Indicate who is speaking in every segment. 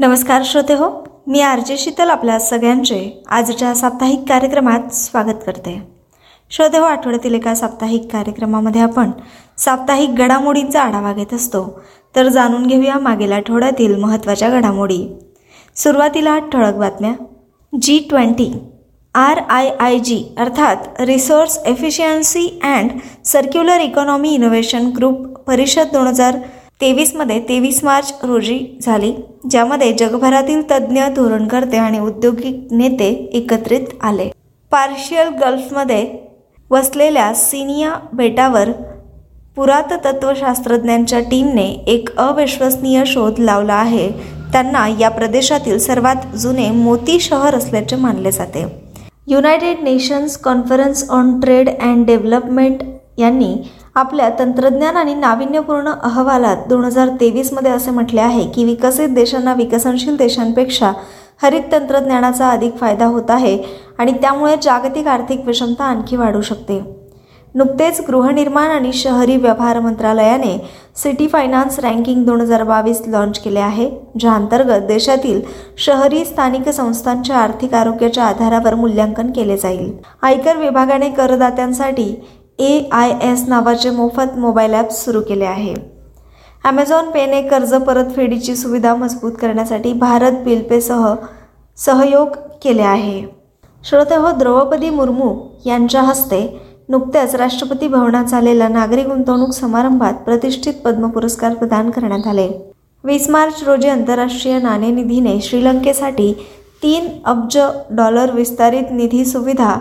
Speaker 1: नमस्कार श्रोते हो मी आरजे शीतल आपल्या सगळ्यांचे आजच्या साप्ताहिक कार्यक्रमात स्वागत करते. श्रोते हो आठवड्यातील एका साप्ताहिक कार्यक्रमामध्ये आपण साप्ताहिक घडामोडींचा आढावा घेत असतो. तर जाणून घेऊया मागील आठवड्यातील महत्त्वाच्या घडामोडी. सुरुवातीला ठळक बातम्या. G twenty R I I G अर्थात resource efficiency and circular economy innovation group परिषद दोन हजार तेवीसमध्ये तेवीस मार्च रोजी झाली ज्यामध्ये जगभरातील तज्ज्ञ धोरणकर्ते आणि औद्योगिक नेते एकत्रित आले. पार्शियल गल्फमध्ये वसलेल्या सिनिया बेटावर पुरातत्वशास्त्रज्ञांच्या टीमने एक अविश्वसनीय शोध लावला आहे. त्यांना या प्रदेशातील सर्वात जुने मोती शहर असल्याचे मानले जाते. United Nations conference on trade and development यांनी आपल्या तंत्रज्ञान आणि नाविन्यपूर्ण अहवालात दोन हजार तेवीसमध्ये असे म्हटले आहे की विकसित देशांना विकसनशील देशांपेक्षा हरित तंत्रज्ञानाचा अधिक फायदा होत आहे आणि त्यामुळे जागतिक आर्थिक विषमता आणखी वाढू शकते. नुकतेच गृहनिर्माण आणि शहरी व्यवहार मंत्रालयाने सिटी फायनान्स रँकिंग दोन हजार बावीस लॉन्च केले आहे ज्या अंतर्गत देशातील शहरी स्थानिक संस्थांच्या आर्थिक आरोग्याच्या आधारावर मूल्यांकन केले जाईल. आयकर विभागाने करदात्यांसाठी ए आय एस नावाचे मोफत मोबाईल ॲप सुरू केले आहे. ॲमेझॉन पेने कर्ज परतफेडीची सुविधा मजबूत करण्यासाठी भारत बिल पेसह सहयोग केले आहे. श्रोतेहो द्रौपदी मुर्मू यांच्या हस्ते नुकत्याच राष्ट्रपती भवनात झालेल्या नागरी गुंतवणूक समारंभात प्रतिष्ठित पद्म पुरस्कार प्रदान करण्यात आले. वीस मार्च रोजी आंतरराष्ट्रीय नाणेनिधीने श्रीलंकेसाठी तीन अब्ज डॉलर विस्तारित निधी सुविधा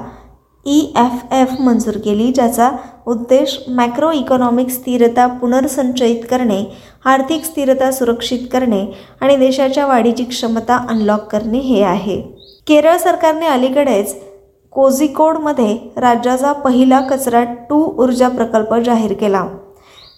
Speaker 1: ई एफ एफ मंजूर केली ज्याचा उद्देश मॅक्रो इकॉनॉमिक स्थिरता पुनर्संचयित करणे आर्थिक स्थिरता सुरक्षित करणे आणि देशाच्या वाढीची क्षमता अनलॉक करणे हे आहे. केरळ सरकारने अलीकडेच कोझिकोडमध्ये राज्याचा पहिला कचरा टू ऊर्जा प्रकल्प जाहीर केला.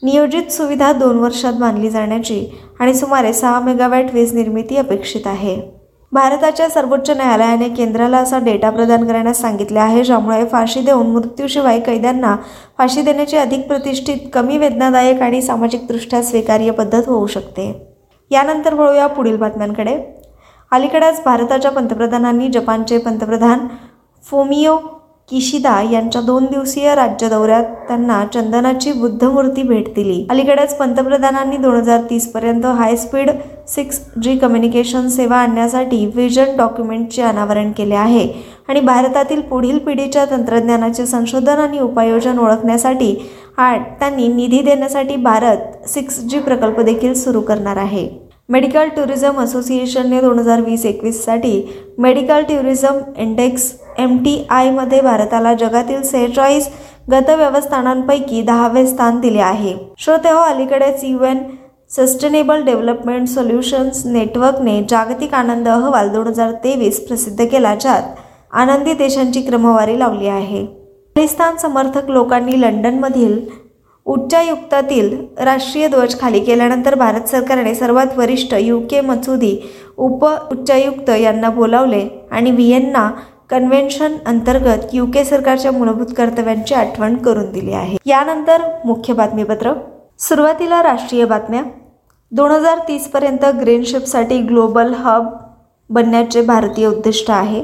Speaker 1: नियोजित सुविधा दोन वर्षात बांधली जाण्याची आणि सुमारे सहा मेगावॅट वीज निर्मिती अपेक्षित आहे. भारताच्या सर्वोच्च न्यायालयाने केंद्राला असा डेटा प्रदान करण्यास सांगितले आहे ज्यामुळे फाशी देऊन मृत्यूशिवाय कैद्यांना फाशी देण्याची अधिक प्रतिष्ठित कमी वेदनादायक आणि सामाजिकदृष्ट्या स्वीकार्य पद्धत होऊ शकते. यानंतर वळूया पुढील बातम्यांकडे. अलीकडेच भारताच्या पंतप्रधानांनी जपानचे पंतप्रधान फोमियो किशिदा यांच्या दोन दिवसीय राज्य दौऱ्यात त्यांना चंदनाची बुद्धमूर्ती भेट दिली. अलीकडेच पंतप्रधानांनी दोन हजार तीस पर्यंत high speed six G communication सेवा आणण्यासाठी व्हिजन डॉक्युमेंटचे अनावरण केले आहे आणि भारतातील पुढील पिढीच्या तंत्रज्ञानाचे संशोधन आणि उपाययोजन ओळखण्यासाठी त्यांनी निधी देण्यासाठी भारत सिक्स जी प्रकल्प देखील सुरू करणार आहे. मेडिकल टुरिझम असोसिएशनने दोन हजार वीस एकवीससाठी medical tourism index M T आयमध्ये भारताला जगातील सेहेचाळीस गतव्यवस्थानांपैकी दहावे स्थान दिले आहे. श्रोते हो अलीकडेच U N sustainable development solutions नेटवर्कने जागतिक आनंद अहवाल दोन हजार तेवीस प्रसिद्ध केला ज्यात आनंदी देशांची क्रमवारी लावली आहे. पाकिस्तान समर्थक लोकांनी लंडनमधील उच्चायुक्तातील राष्ट्रीय ध्वज खाली केल्यानंतर भारत सरकारने सर्वात वरिष्ठ यू के मसुदी उप उच्चायुक्त यांना बोलावले आणि व्हिएन्ना कन्व्हेन्शन अंतर्गत यू के सरकारच्या मूलभूत कर्तव्यांची आठवण करून दिली आहे. यानंतर मुख्य बातमीपत्र. सुरुवातीला राष्ट्रीय बातम्या. दोन हजार तीसपर्यंत ग्रीन शिपसाठी ग्लोबल हब बनण्याचे भारतीय उद्दिष्ट आहे.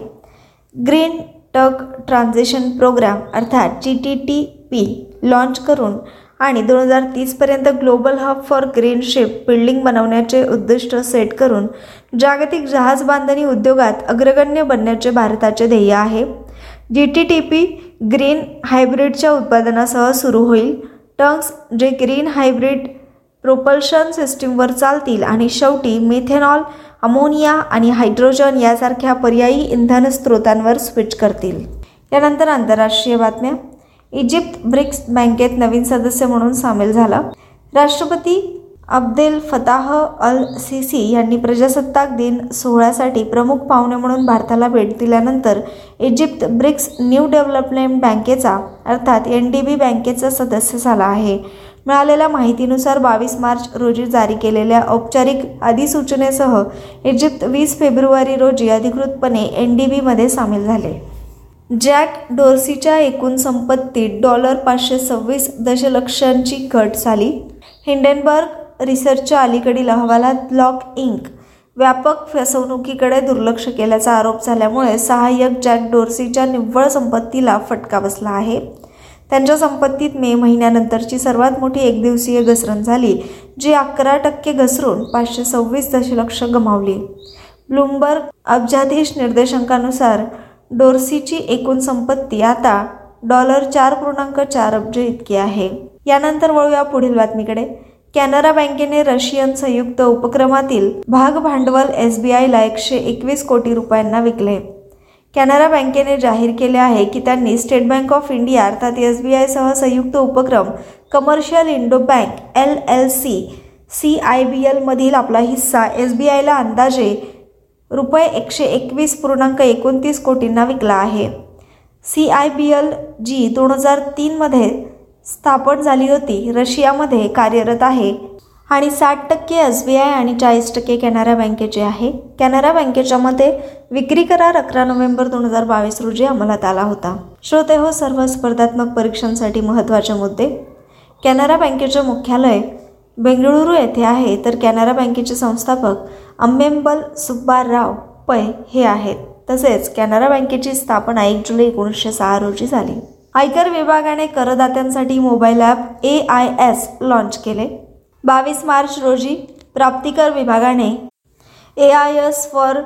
Speaker 1: ग्रीन टक ट्रान्झिशन प्रोग्राम अर्थात G T T P launch करून आणि दोन हजार तीसपर्यंत global hub for green ship building बनवण्याचे उद्दिष्ट सेट करून जागतिक जहाज बांधणी उद्योगात अग्रगण्य बनण्याचे भारताचे ध्येय आहे. G T T P green हायब्रिडच्या उत्पादनासह सुरू होईल. टंक्स जे ग्रीन हायब्रिड प्रोपल्शन सिस्टीमवर चालतील आणि शेवटी मिथेनॉल अमोनिया आणि हायड्रोजन यासारख्या पर्यायी इंधन स्रोतांवर स्विच करतील. यानंतर आंतरराष्ट्रीय बातम्या. इजिप्त ब्रिक्स बँकेत नवीन सदस्य म्हणून सामील झाला. राष्ट्रपती अब्देल फताह अल सिसी यांनी प्रजासत्ताक दिन सोहळ्यासाठी प्रमुख पाहुणे म्हणून भारताला भेट दिल्यानंतर इजिप्त ब्रिक्स न्यू डेव्हलपमेंट बँकेचा अर्थात एन डी बी बँकेचा सदस्य झाला आहे. मिळालेल्या माहितीनुसार बावीस मार्च रोजी जारी केलेल्या औपचारिक अधिसूचनेसह इजिप्त वीस फेब्रुवारी रोजी अधिकृतपणे एन डी बीमध्ये सामील झाले. जॅक डोर्सीच्या एकूण संपत्तीत डॉलर पाचशे सव्वीस दशलक्षांची घट झाली. हिंडेनबर्ग रिसर्चच्या अलीकडील अहवालात ब्लॉक इंक व्यापक फसवणुकीकडे दुर्लक्ष केल्याचा आरोप झाल्यामुळे सहाय्यक जॅक डोर्सीच्या निव्वळ संपत्तीला फटका बसला आहे. त्यांच्या संपत्तीत मे महिन्यानंतरची सर्वात मोठी एकदिवसीय घसरण झाली जी अकरा टक्के घसरून पाचशे सव्वीस दशलक्ष गमावली. ब्लूमबर्ग अब्जाधीश निर्देशांकानुसार डोर्सीची एकूण संपत्ती आता डॉलर चार पूर्णांक चार अब्ज इतकी आहे. यानंतर वळूया पुढील बातमीकडे. कॅनरा बँकेने रशियन संयुक्त उपक्रमातील भाग भांडवल एस बी आयला एकशे एकवीस कोटी रुपयांना विकले. कॅनरा बँकेने जाहीर केले आहे की त्यांनी स्टेट बँक ऑफ इंडिया अर्थात एस बी आयसह संयुक्त उपक्रम commercial Indo bank L L C C I B एलमधील आपला हिस्सा एस बी आयला अंदाजे रुपये एकशे एकवीस पूर्णांक एकोणतीस कोटींना विकला आहे. सी आय बी एल जी दोन हजार तीनमध्ये स्थापन झाली होती. रशियामध्ये कार्यरत आहे आणि साठ टक्के एस बी आय आणि चाळीस टक्के कॅनरा बँकेचे आहे. कॅनरा बँकेच्या मते विक्री करार अकरा नोव्हेंबर दोन हजार बावीस रोजी अंमलात आला होता. श्रोते हो सर्व स्पर्धात्मक परीक्षांसाठी महत्त्वाचे मुद्दे. कॅनरा बँकेचे मुख्यालय बेंगळुरू येथे आहे तर कॅनरा बँकेचे संस्थापक अंबेंबल सुब्बाराव पै हे आहेत. तसेच कॅनरा बँकेची स्थापना एक जुलै एकोणीसशे सहा रोजी झाली. आयकर विभागाने करदात्यांसाठी mobile app A I S launch केले. बावीस मार्च रोजी प्राप्तिकर विभागाने A I S for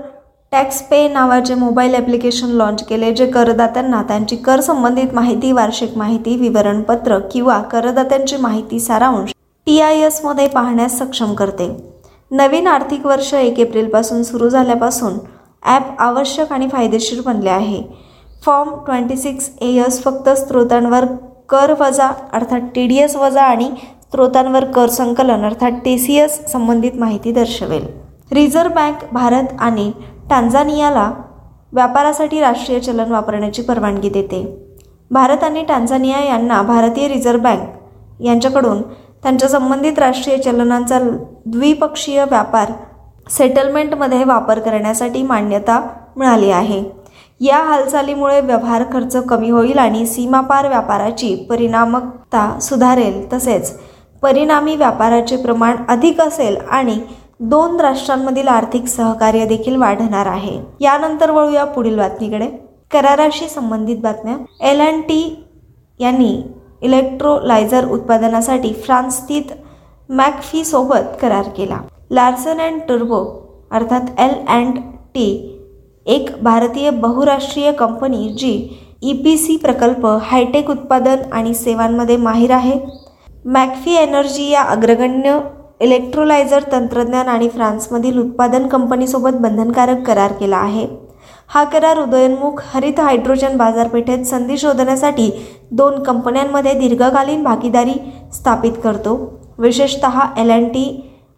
Speaker 1: tax pay नावाचे मोबाईल ॲप्लिकेशन लॉन्च केले जे करदात्यांना त्यांची कर संबंधित माहिती वार्षिक माहिती विवरणपत्र किंवा करदात्यांची माहिती सारांश टी आय एसमध्ये पाहण्यास सक्षम करते. नवीन आर्थिक वर्ष एक एप्रिलपासून सुरू झाल्यापासून ॲप आवश्यक आणि फायदेशीर बनले आहे. फॉर्म ट्वेंटी सिक्स एयर्स फक्त स्त्रोतांवर कर वजा अर्थात टी डी एस वजा आणि स्त्रोतांवर कर संकलन अर्थात टी सी एस संबंधित माहिती दर्शवेल. रिझर्व्ह बँक भारत आणि टांझानियाला व्यापारासाठी राष्ट्रीय चलन वापरण्याची परवानगी देते. भारत आणि टांझानिया यांना भारतीय रिझर्व्ह बँक यांच्याकडून त्यांच्या संबंधित राष्ट्रीय चलनांचा द्विपक्षीय व्यापार सेटलमेंटमध्ये वापर करण्यासाठी मान्यता मिळाली आहे. या हालचालीमुळे व्यवहार खर्च कमी होईल आणि सीमापार व्यापाराची परिणामकता सुधारेल. तसेच परिणामी व्यापाराचे प्रमाण अधिक असेल आणि दोन राष्ट्रांमधील आर्थिक सहकार्य देखील वाढणार आहे. यानंतर वळूया पुढील बातमीकडे. कराराशी संबंधित बातम्या. एल अँड टी यांनी इलेक्ट्रोलायझर उत्पादनासाठी फ्रान्सस्थित मॅकफीसोबत करार केला. लार्सन अँड टुर्बो अर्थात एल अँड टी एक भारतीय बहुराष्ट्रीय company G E P C प्रकल्प हायटेक उत्पादन आणि सेवांमध्ये माहीर आहे. मॅकफी एनर्जी या अग्रगण्य इलेक्ट्रोलायझर तंत्रज्ञान आणि फ्रान्समधील उत्पादन कंपनीसोबत बंधनकारक करार केला आहे. हा करार उदयोन्मुख हरित हायड्रोजन बाजारपेठेत संधी शोधण्यासाठी दोन कंपन्यांमध्ये दीर्घकालीन भागीदारी स्थापित करतो. विशेषत एल अँड टी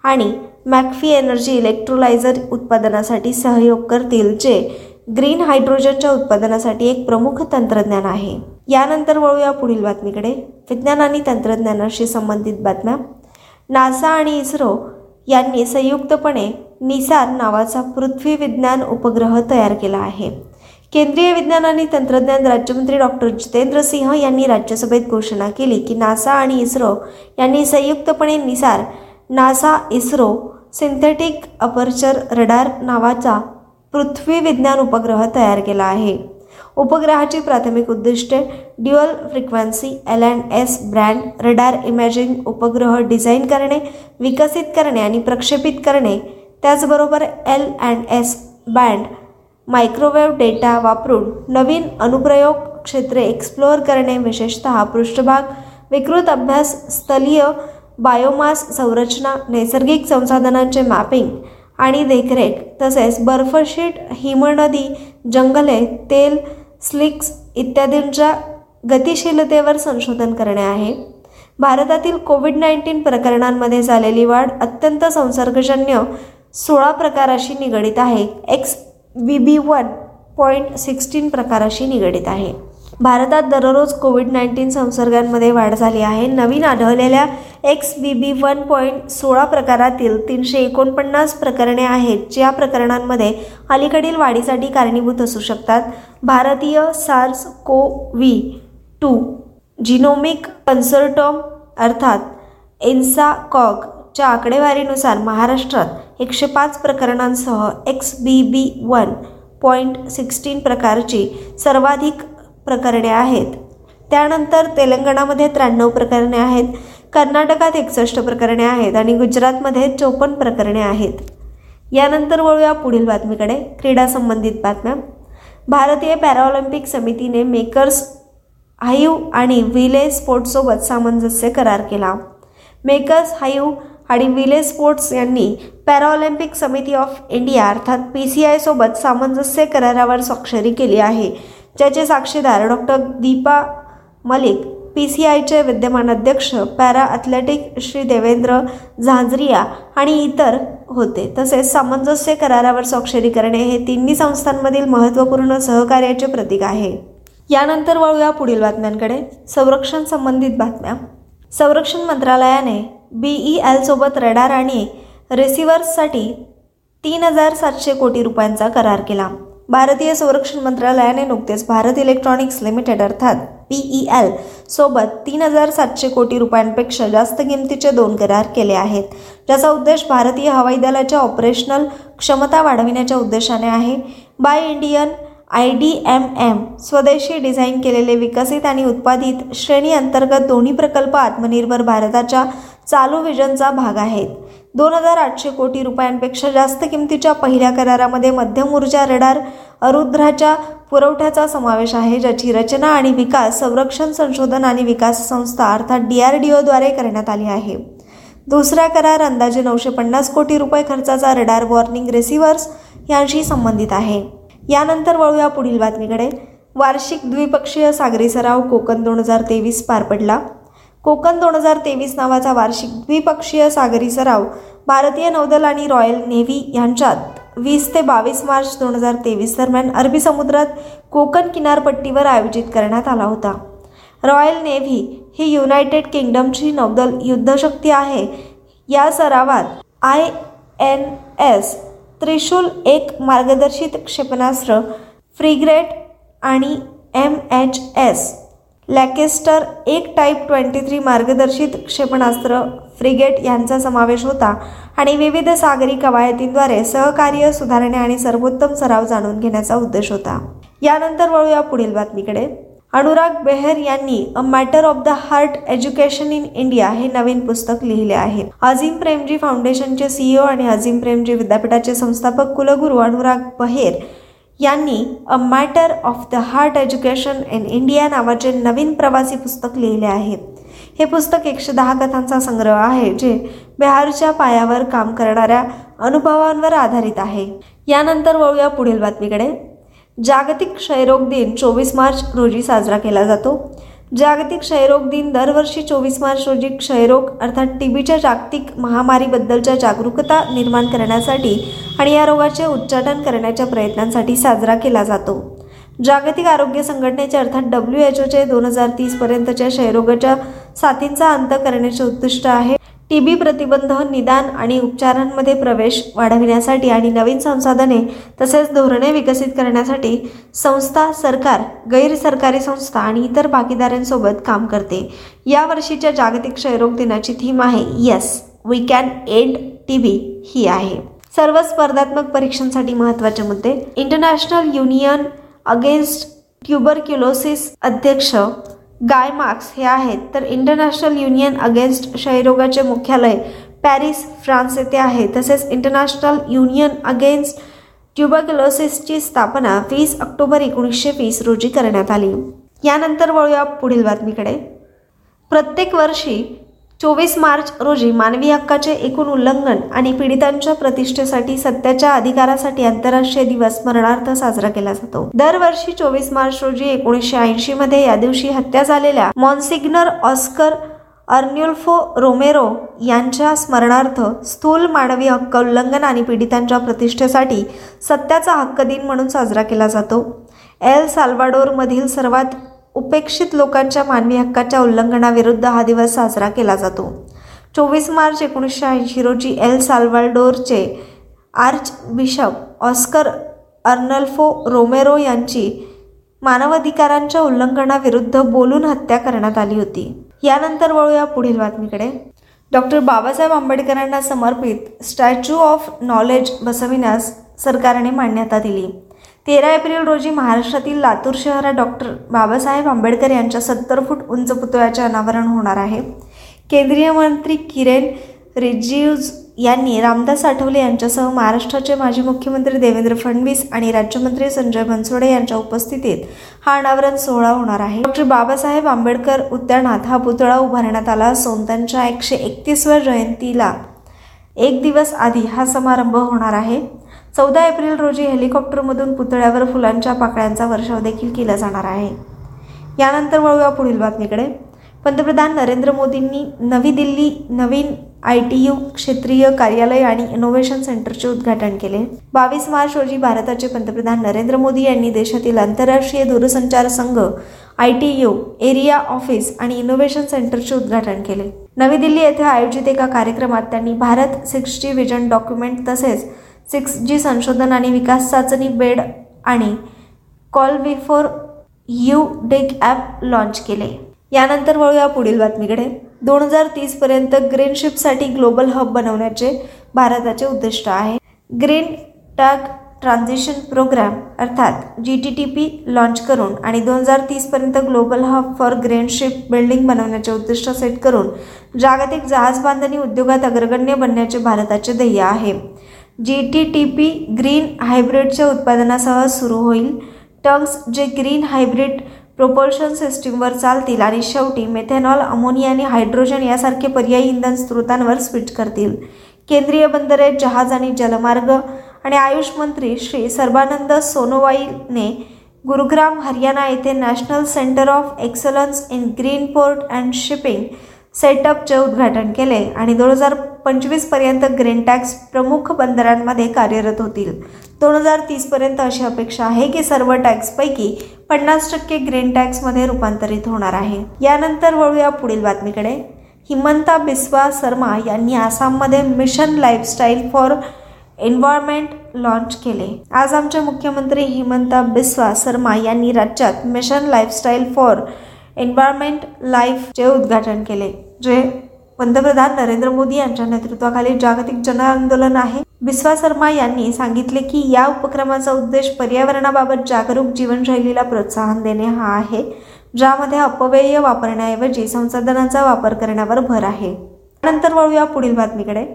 Speaker 1: आणि मॅकफी एनर्जी इलेक्ट्रोलायझर उत्पादनासाठी सहयोग करतील जे ग्रीन हायड्रोजनच्या उत्पादनासाठी एक प्रमुख तंत्रज्ञान आहे. यानंतर वळूया पुढील बातमीकडे. विज्ञान आणि तंत्रज्ञानाशी संबंधित बातम्या. नासा आणि इस्रो यांनी संयुक्तपणे निसार नावाचा पृथ्वी विज्ञान उपग्रह तयार केला आहे. केंद्रीय विज्ञान आणि तंत्रज्ञान राज्यमंत्री डॉक्टर जितेंद्र सिंह यांनी राज्यसभेत घोषणा केली की नासा आणि इस्रो यांनी संयुक्तपणे NISAR NASA ISRO synthetic aperture radar नावाचा पृथ्वी विज्ञान उपग्रह तयार केला आहे. उपग्रहाची प्राथमिक उद्दिष्टे dual frequency L and S band radar imaging उपग्रह डिझाईन करणे विकसित करणे आणि प्रक्षेपित करणे. त्याचबरोबर L and S band microwave data वापरून नवीन अनुप्रयोग क्षेत्रे एक्सप्लोअर करणे विशेषतः पृष्ठभाग विकृत अभ्यास स्थलीय बायोमास संरचना नैसर्गिक संसाधनांचे मॅपिंग आणि देखरेख तसेच बर्फशीट हिमनदी जंगले तेल स्लिक्स इत्यादींच्या गतिशीलतेवर संशोधन करणे आहे. भारतातील कोविड नाईन्टीन प्रकरणांमध्ये झालेली वाढ अत्यंत संसर्गजन्य सोळा प्रकाराशी निगडीत आहे. X B B one point sixteen प्रकाराशी निगडित आहे. भारतात दररोज कोविड नाईन्टीन संसर्गांमध्ये वाढ झाली आहे. नवीन आढळलेल्या X B B one point सोळा प्रकारातील तीनशे एकोणपन्नास प्रकरणे आहेत ज्या प्रकरणांमध्ये अलीकडील वाढीसाठी कारणीभूत असू शकतात. भारतीय सार्स को व्ही टू जिनोमिक कन्सर्टम अर्थात एन्सा कॉग च्या आकडेवारीनुसार महाराष्ट्रात एकशे पाच प्रकरणांसह X B B one point sixteen प्रकारची सर्वाधिक प्रकरणे आहेत. त्यानंतर तेलंगणामध्ये त्र्याण्णव प्रकरणे आहेत कर्नाटकात एकसष्ट प्रकरणे आहेत आणि गुजरातमध्ये चोपन्न प्रकरणे आहेत. यानंतर वळूया पुढील बातमीकडे. क्रीडा संबंधित बातम्या. भारतीय पॅराऑलिम्पिक समितीने मेकर्स हाईव आणि विले स्पोर्ट्ससोबत सामंजस्य करार केला. मेकर्स हाईव आणि विले स्पोर्ट्स यांनी पॅराऑलिम्पिक समिती ऑफ इंडिया अर्थात पी सी आयसोबत सामंजस्य करारावर स्वाक्षरी केली आहे. ज्याचे साक्षीदार doctor Deepa Malik P C आयचे विद्यमान अध्यक्ष पॅरा ॲथलेटिक श्री देवेंद्र झांझरिया आणि इतर होते. तसेच सामंजस्य करारावर स्वाक्षरी करणे हे तिन्ही संस्थांमधील महत्त्वपूर्ण सहकार्याचे प्रतीक आहे. यानंतर वळूया पुढील बातम्यांकडे. संरक्षण संबंधित बातम्या. संरक्षण मंत्रालयाने बीई एलसोबत रडार आणि रिसिव्हर्ससाठी तीन हजार सातशे कोटी रुपयांचा करार केला. भारतीय संरक्षण मंत्रालयाने नुकतेच भारत इलेक्ट्रॉनिक्स लिमिटेड अर्थात पीई एल सोबत तीन हजार सातशे कोटी रुपयांपेक्षा जास्त किमतीचे दोन करार केले आहेत. ज्याचा उद्देश भारतीय हवाई दलाच्या ऑपरेशनल क्षमता वाढविण्याच्या उद्देशाने आहे. Buy Indian I D M M स्वदेशी डिझाईन केलेले विकसित आणि उत्पादित श्रेणी अंतर्गत दोन्ही प्रकल्प आत्मनिर्भर भारताच्या चालू विजनचा भाग आहेत. दोन हजार आठशे कोटी रुपयांपेक्षा जास्त किमतीच्या पहिल्या करारामध्ये मध्यम ऊर्जा रडार अरुद्राच्या पुरवठ्याचा समावेश आहे ज्याची रचना आणि विकास संरक्षण संशोधन आणि विकास संस्था अर्थात डी आर डी ओद्वारे करण्यात आली आहे. दुसरा करार अंदाजे नऊशे पन्नास कोटी रुपये खर्चाचा रडार वॉर्निंग रिसिव्हर्स यांशी संबंधित आहे. यानंतर वळूया पुढील बातमीकडे. वार्षिक द्विपक्षीय सागरी सराव कोकण दोन हजार तेवीस पार पडला. कोकण दोन हजार तेवीस नावाचा वार्षिक द्विपक्षीय सागरी सराव भारतीय नौदल आणि रॉयल नेव्ही यांच्यात वीस ते बावीस मार्च दोन हजार तेवीस दरम्यान अरबी समुद्रात कोकण किनारपट्टीवर आयोजित करण्यात आला होता. रॉयल नेव्ही ही युनायटेड किंगडमची नौदल युद्धशक्ती आहे. या सरावात आय एन एस त्रिशूल एक मार्गदर्शित क्षेपणास्त्र फ्रिग्रेट आणि एम एच एस लॅकेस्टर एक टाईप ट्वेंटी थ्री मार्गदर्शित क्षेपणास्त्र फ्रिगेट यांचा समावेश होता आणि विविध सागरी कवायतींद्वारे सहकार्य सुधारणे आणि सर्वोत्तम सराव जाणून घेण्याचा उद्देश होता. यानंतर वळूया पुढील बातमीकडे. अनुराग बेहर यांनी a matter of the heart education in India हे नवीन पुस्तक लिहिले आहे. अझीम प्रेमजी फाउंडेशनचे सीईओ आणि अझीम प्रेमजी विद्यापीठाचे संस्थापक कुलगुरू अनुराग बहेर यांनी a matter of the heart education in India नावाचे नवीन प्रवासी पुस्तक लिहिले आहे. हे पुस्तक एकशे दहा कथांचा संग्रह आहे जे बिहारच्या पायावर काम करणाऱ्या अनुभवांवर आधारित आहे. यानंतर वळूया पुढील बातमीकडे. जागतिक क्षयरोग दिन चोवीस मार्च रोजी साजरा केला जातो. जागतिक क्षयरोग दिन दरवर्षी चोवीस मार्च रोजी क्षयरोग अर्थात टीबीच्या जागतिक महामारीबद्दलच्या जागरूकता निर्माण करण्यासाठी आणि या रोगाचे उच्चाटन करण्याच्या प्रयत्नांसाठी साजरा केला जातो. जागतिक आरोग्य संघटनेचे अर्थात डब्ल्यू एच ओचे दोन हजार तीसपर्यंतच्या क्षयरोगाच्या साथींचा अंत करण्याचे उद्दिष्ट आहे. टी बी प्रतिबंध निदान आणि उपचारांमध्ये प्रवेश वाढविण्यासाठी आणि नवीन संसाधने तसेच धोरणे विकसित करण्यासाठी संस्था सरकार गैरसरकारी संस्था आणि इतर भागीदारांसोबत काम करते. या वर्षीच्या जागतिक क्षयरोग दिनाची थीम आहे yes we can end T B ही आहे. सर्व स्पर्धात्मक परीक्षांसाठी महत्त्वाचे मुद्दे. इंटरनॅशनल युनियन अगेन्स्ट ट्युबरक्युलोसिस अध्यक्ष गाय मार्क्स हे आहेत. तर इंटरनॅशनल युनियन अगेन्स्ट क्षयरोगाचे मुख्यालय पॅरिस फ्रान्स येथे आहे. तसेच इंटरनॅशनल युनियन अगेन्स्ट ट्युबरक्युलोसिसची स्थापना वीस ऑक्टोबर एकोणीसशे वीस रोजी करण्यात आली. यानंतर वळूया पुढील बातमीकडे. प्रत्येक वर्षी चोवीस मार्च रोजी मानवी हक्काचे एकूण उल्लंघन आणि पीडितांच्या प्रतिष्ठेसाठी सत्याच्या अधिकारासाठी आंतरराष्ट्रीय दिवस स्मरणार्थ साजरा केला जातो. दरवर्षी चोवीस मार्च रोजी एकोणीसशे ऐंशी मध्ये या दिवशी हत्या झालेल्या मॉन्सिग्नर ऑस्कर अर्न्युल्फो रोमेरो यांच्या स्मरणार्थ स्थूल मानवी हक्क उल्लंघन आणि पीडितांच्या प्रतिष्ठेसाठी सत्याचा हक्क दिन म्हणून साजरा केला जातो. एल साल्वाडोरमधील सर्वात उपेक्षित लोकांच्या मानवी हक्काच्या उल्लंघनाविरुद्ध हा दिवस साजरा केला जातो. चोवीस मार्च एकोणीसशे ऐंशी रोजी एल साल्वाडोरचे archbishop Oscar Arnulfo Romero यांची मानवाधिकारांच्या उल्लंघनाविरुद्ध बोलून हत्या करण्यात आली होती. यानंतर वळूया पुढील बातमीकडे. डॉक्टर बाबासाहेब आंबेडकरांना समर्पित स्टॅच्यू ऑफ नॉलेज बसविण्यास सरकारने मान्यता दिली. तेरा एप्रिल रोजी महाराष्ट्रातील लातूर शहरात डॉक्टर बाबासाहेब आंबेडकर यांच्या सत्तर फूट उंच पुतळ्याचे अनावरण होणार आहे. केंद्रीय मंत्री किरेन रिजियूज यांनी रामदास आठवले यांच्यासह महाराष्ट्राचे माजी मुख्यमंत्री देवेंद्र फडणवीस आणि राज्यमंत्री संजय बनसोडे यांच्या उपस्थितीत हा अनावरण सोहळा होणार आहे. डॉक्टर बाबासाहेब आंबेडकर उद्यानात हा पुतळा उभारण्यात आला असून त्यांच्या एकशे एकतीसव्या जयंतीला एक दिवस आधी हा समारंभ होणार आहे. चौदा एप्रिल रोजी हेलिकॉप्टरमधून पुतळ्यावर फुलांच्या पाकळ्यांचा वर्षाव देखील केला जाणार आहे. यानंतर वळूया पुढील बातमीकडे. पंतप्रधान नरेंद्र मोदींनी नवी दिल्ली नवीन आय टी यू क्षेत्रीय कार्यालय आणि इनोव्हेशन सेंटरचे उद्घाटन केले. बावीस मार्च रोजी भारताचे पंतप्रधान नरेंद्र मोदी यांनी देशातील आंतरराष्ट्रीय दूरसंचार संघ I T U area office आणि इनोव्हेशन सेंटरचे उद्घाटन केले. नवी दिल्ली येथे आयोजित एका कार्यक्रमात त्यांनी Bharat six G vision document तसेच सिक्स जी संशोधन आणि विकास चाचणी बेड आणि call before you dig app launch केले. यानंतर वळूया पुढील बातमीकडे. दोन हजार तीसपर्यंत ग्रीन शिपसाठी ग्लोबल हब बनवण्याचे भारताचे उद्दिष्ट आहे. ग्रीन टॅग ट्रान्झिशन प्रोग्राम अर्थात G T T P launch करून आणि दोन हजार तीसपर्यंत global hub for green ship building बनवण्याचे उद्दिष्ट सेट करून जागतिक जहाज बांधणी उद्योगात अग्रगण्य बनण्याचे भारताचे ध्येय आहे. G T T P green हायब्रिडच्या उत्पादनासह सुरू होईल. टंग्स जे ग्रीन हायब्रिड प्रोपल्शन सिस्टीमवर चालतील आणि शेवटी मेथेनॉल अमोनिया आणि हायड्रोजन यासारखे पर्यायी इंधन स्रोतांवर स्विच करतील. केंद्रीय बंदरे जहाज आणि जलमार्ग आणि आयुष मंत्री श्री सर्बानंद सोनोवाईने गुरुग्राम हरियाणा येथे national centre of excellence in green port and shipping सेटअपचे उद्घाटन केले आणि दोन हजार पंचवीसपर्यंत ग्रीन टॅक्स प्रमुख बंदरांमध्ये कार्यरत होतील. दोन हजार तीसपर्यंत अशी अपेक्षा आहे की सर्व टॅक्सपैकी पन्नास टक्के ग्रीन टॅक्समध्ये रूपांतरित होणार आहे. यानंतर वळूया पुढील बातमीकडे. हिमंता बिस्वा शर्मा यांनी आसाममध्ये mission lifestyle for environment launch केले. आज आमचे मुख्यमंत्री हिमंता बिस्वा शर्मा यांनी राज्यात मिशन लाईफस्टाईल फॉर एन्व्हायरमेंट लाईफचे उद्घाटन केले. जे पंतप्रधान नरेंद्र मोदी यांच्या नेतृत्वाखाली जागतिक जन आंदोलन आहे. बिस्वा शर्मा यांनी सांगितले की या उपक्रमाचा उद्देश पर्यावरणाबाबत जागरूक जीवनशैलीला प्रोत्साहन देणे हा आहे ज्यामध्ये अपव्यय वापरण्याऐवजी संसाधनांचा वापर करण्यावर भर आहे. त्यानंतर वळूया पुढील बातमीकडे.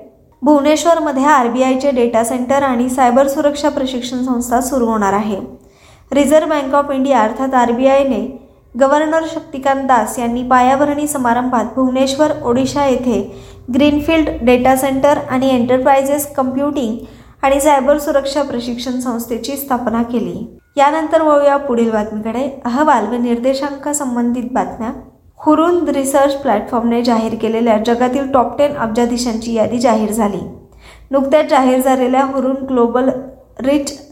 Speaker 1: भुवनेश्वरमध्ये आर बी आयचे डेटा सेंटर आणि सायबर सुरक्षा प्रशिक्षण संस्था सुरू होणार आहे. रिझर्व्ह बँक ऑफ इंडिया अर्थात आर बी आयने गव्हर्नर शक्तिकांत दास यांनी पायाभरणी समारंभात भुवनेश्वर ओडिशा येथे ग्रीनफील्ड डेटा सेंटर आणि एंटरप्राइजेस कम्प्युटिंग आणि सायबर सुरक्षा प्रशिक्षण संस्थेची स्थापना केली. यानंतर वळूया पुढील बातमीकडे. अहवाल व निर्देशांकासंबंधित बातम्या. हुरुन रिसर्च प्लॅटफॉर्मने जाहीर केलेल्या जगातील टॉप टेन अब्जाधीशांची यादी जाहीर झाली. नुकत्याच जाहीर झालेल्या हुरुन ग्लोबल रिच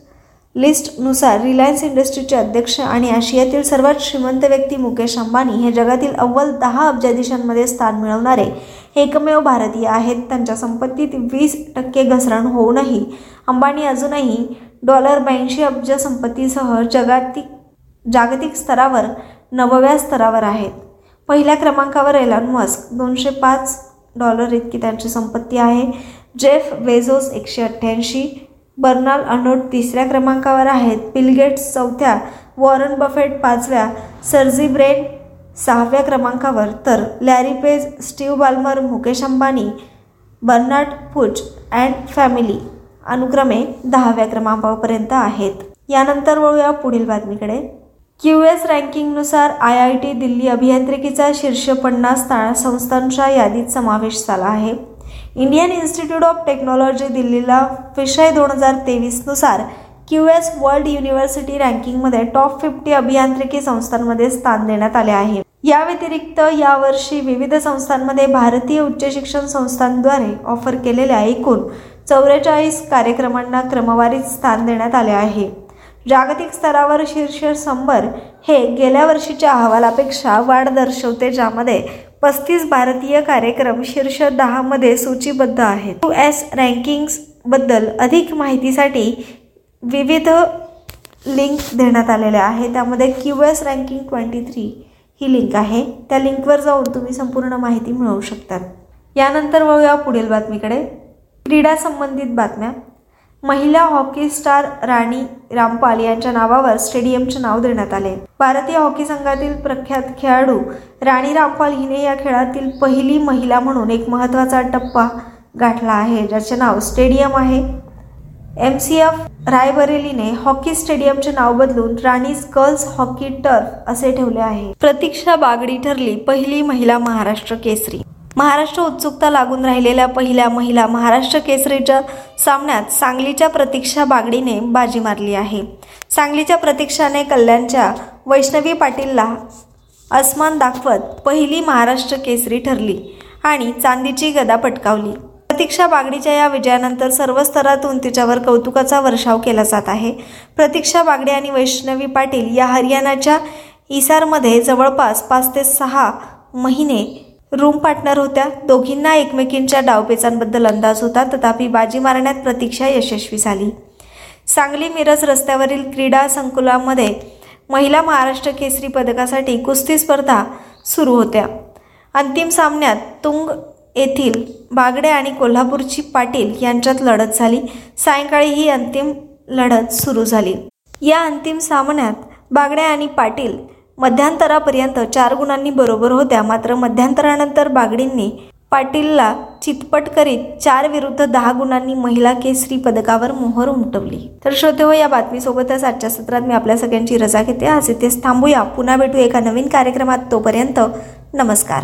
Speaker 1: लिस्टनुसार रिलायन्स इंडस्ट्रीचे अध्यक्ष आणि आशियातील सर्वात श्रीमंत व्यक्ती मुकेश अंबानी हे जगातील अव्वल दहा अब्जाधीशांमध्ये स्थान मिळवणारे एकमेव भारतीय आहेत. त्यांच्या संपत्तीत वीस टक्के घसरण होऊनही अंबानी अजूनही डॉलर ब्याऐंशी अब्ज संपत्तीसह जगातिक जागतिक स्तरावर नवव्या स्तरावर आहेत. पहिल्या क्रमांकावर एलॉन मस्क दोनशे पाच डॉलर इतकी त्यांची संपत्ती आहे. जेफ वेझोस एकशे अठ्ठ्याऐंशी बर्नाल अनोट तिसऱ्या क्रमांकावर आहेत. पिलगेट्स चौथ्या वॉरन बफेट पाचव्या सर्जी ब्रेन सहाव्या क्रमांकावर. तर Larry Page Steve Ballmer Mukesh Ambani Bernard फुच and family अनुक्रमे दहाव्या क्रमांकापर्यंत आहेत. यानंतर वळूया पुढील बातमीकडे. क्यू एस रँकिंगनुसार आय आय टी दिल्ली अभियांत्रिकीचा शीर्ष पन्नास संस्थांच्या यादीत समावेश झाला आहे. इंडियन इन्स्टिट्यूट ऑफ टेक्नॉलॉजी दिल्लीला विषय दोन हजार तेवीसनुसार क्यू एस वर्ल्ड युनिव्हर्सिटी रँकिंगमध्ये टॉप फिफ्टी अभियांत्रिकी संस्थांमध्ये स्थान देण्यात आले आहे. या व्यतिरिक्त यावर्षी विविध संस्थांमध्ये भारतीय उच्च शिक्षण संस्थांद्वारे ऑफर केलेल्या एकूण चौवेचाळीस कार्यक्रमांना क्रमवारीत स्थान देण्यात आले आहे. जागतिक स्तरावर शीर्ष शंभर हे गेल्या वर्षीच्या अहवालापेक्षा वाढ दर्शवते ज्यामध्ये पस्तीस भारतीय कार्यक्रम शीर्ष दहामध्ये सूचीबद्ध आहेत. यू एस रँकिंग्सबद्दल अधिक माहितीसाठी विविध लिंक देण्यात आलेल्या आहे त्यामध्ये Q S ranking twenty three ही लिंक आहे. त्या लिंकवर जाऊन तुम्ही संपूर्ण माहिती मिळवू शकतात. यानंतर वळूया पुढील बातमीकडे. क्रीडा संबंधित बातम्या. महिला हॉकी स्टार राणी रामपाल यांच्या नावावर स्टेडियमचे नाव देण्यात आले. भारतीय हॉकी संघातील प्रख्यात खेळाडू राणी रामपाल हिने या खेळातील पहिली महिला म्हणून एक महत्त्वाचा टप्पा गाठला आहे ज्याचे नाव स्टेडियम आहे. एम सी एफ रायबरेलीने हॉकी स्टेडियमचे नाव बदलून राणीज गर्ल्स हॉकी टर्फ असे ठेवले आहे. प्रतीक्षा बागडी ठरली पहिली महिला महाराष्ट्र केसरी. महाराष्ट्र उत्सुकता लागून राहिलेल्या पहिल्या महिला महाराष्ट्र केसरीच्या सामन्यात सांगलीच्या प्रतीक्षा बागडीने बाजी मारली आहे. सांगलीच्या प्रतीक्षाने कल्याणच्या वैष्णवी पाटीलला अस्मान दाखवत पहिली महाराष्ट्र केसरी ठरली आणि चांदीची गदा पटकावली. प्रतीक्षा बागडीच्या या विजयानंतर सर्व स्तरातून तिच्यावर कौतुकाचा वर्षाव केला जात आहे. प्रतीक्षा बागडे आणि वैष्णवी पाटील या हरियाणाच्या इसारमध्ये जवळपास पाच ते सहा महिने रूम पार्टनर होत्या. दोघींना एकमेकींच्या डावपेचांबद्दल अंदाज होता. तथापि बाजी मारण्यात प्रतीक्षा यशस्वी झाली. सांगली मिरज रस्त्यावरील क्रीडा संकुलामध्ये महिला महाराष्ट्र केसरी पदकासाठी कुस्ती स्पर्धा सुरू होत्या. अंतिम सामन्यात तुंग येथील बागडे आणि कोल्हापूरची पाटील यांच्यात लढत झाली. सायंकाळी ही अंतिम लढत सुरू झाली. या अंतिम सामन्यात बागडे आणि पाटील मध्यांतरापर्यंत चार गुणांनी बरोबर होत्या. मात्र मध्यांतरानंतर बागडींनी पाटीलला चितपट करीत चार विरुद्ध दहा गुणांनी महिला केसरी पदकावर मोहर उमटवली. तर श्रोते हो या बातमीसोबतच आजच्या सत्रात मी आपल्या सगळ्यांची रजा घेते. आज इथेच थांबूया. पुन्हा भेटू एका नवीन कार्यक्रमात. तोपर्यंत नमस्कार.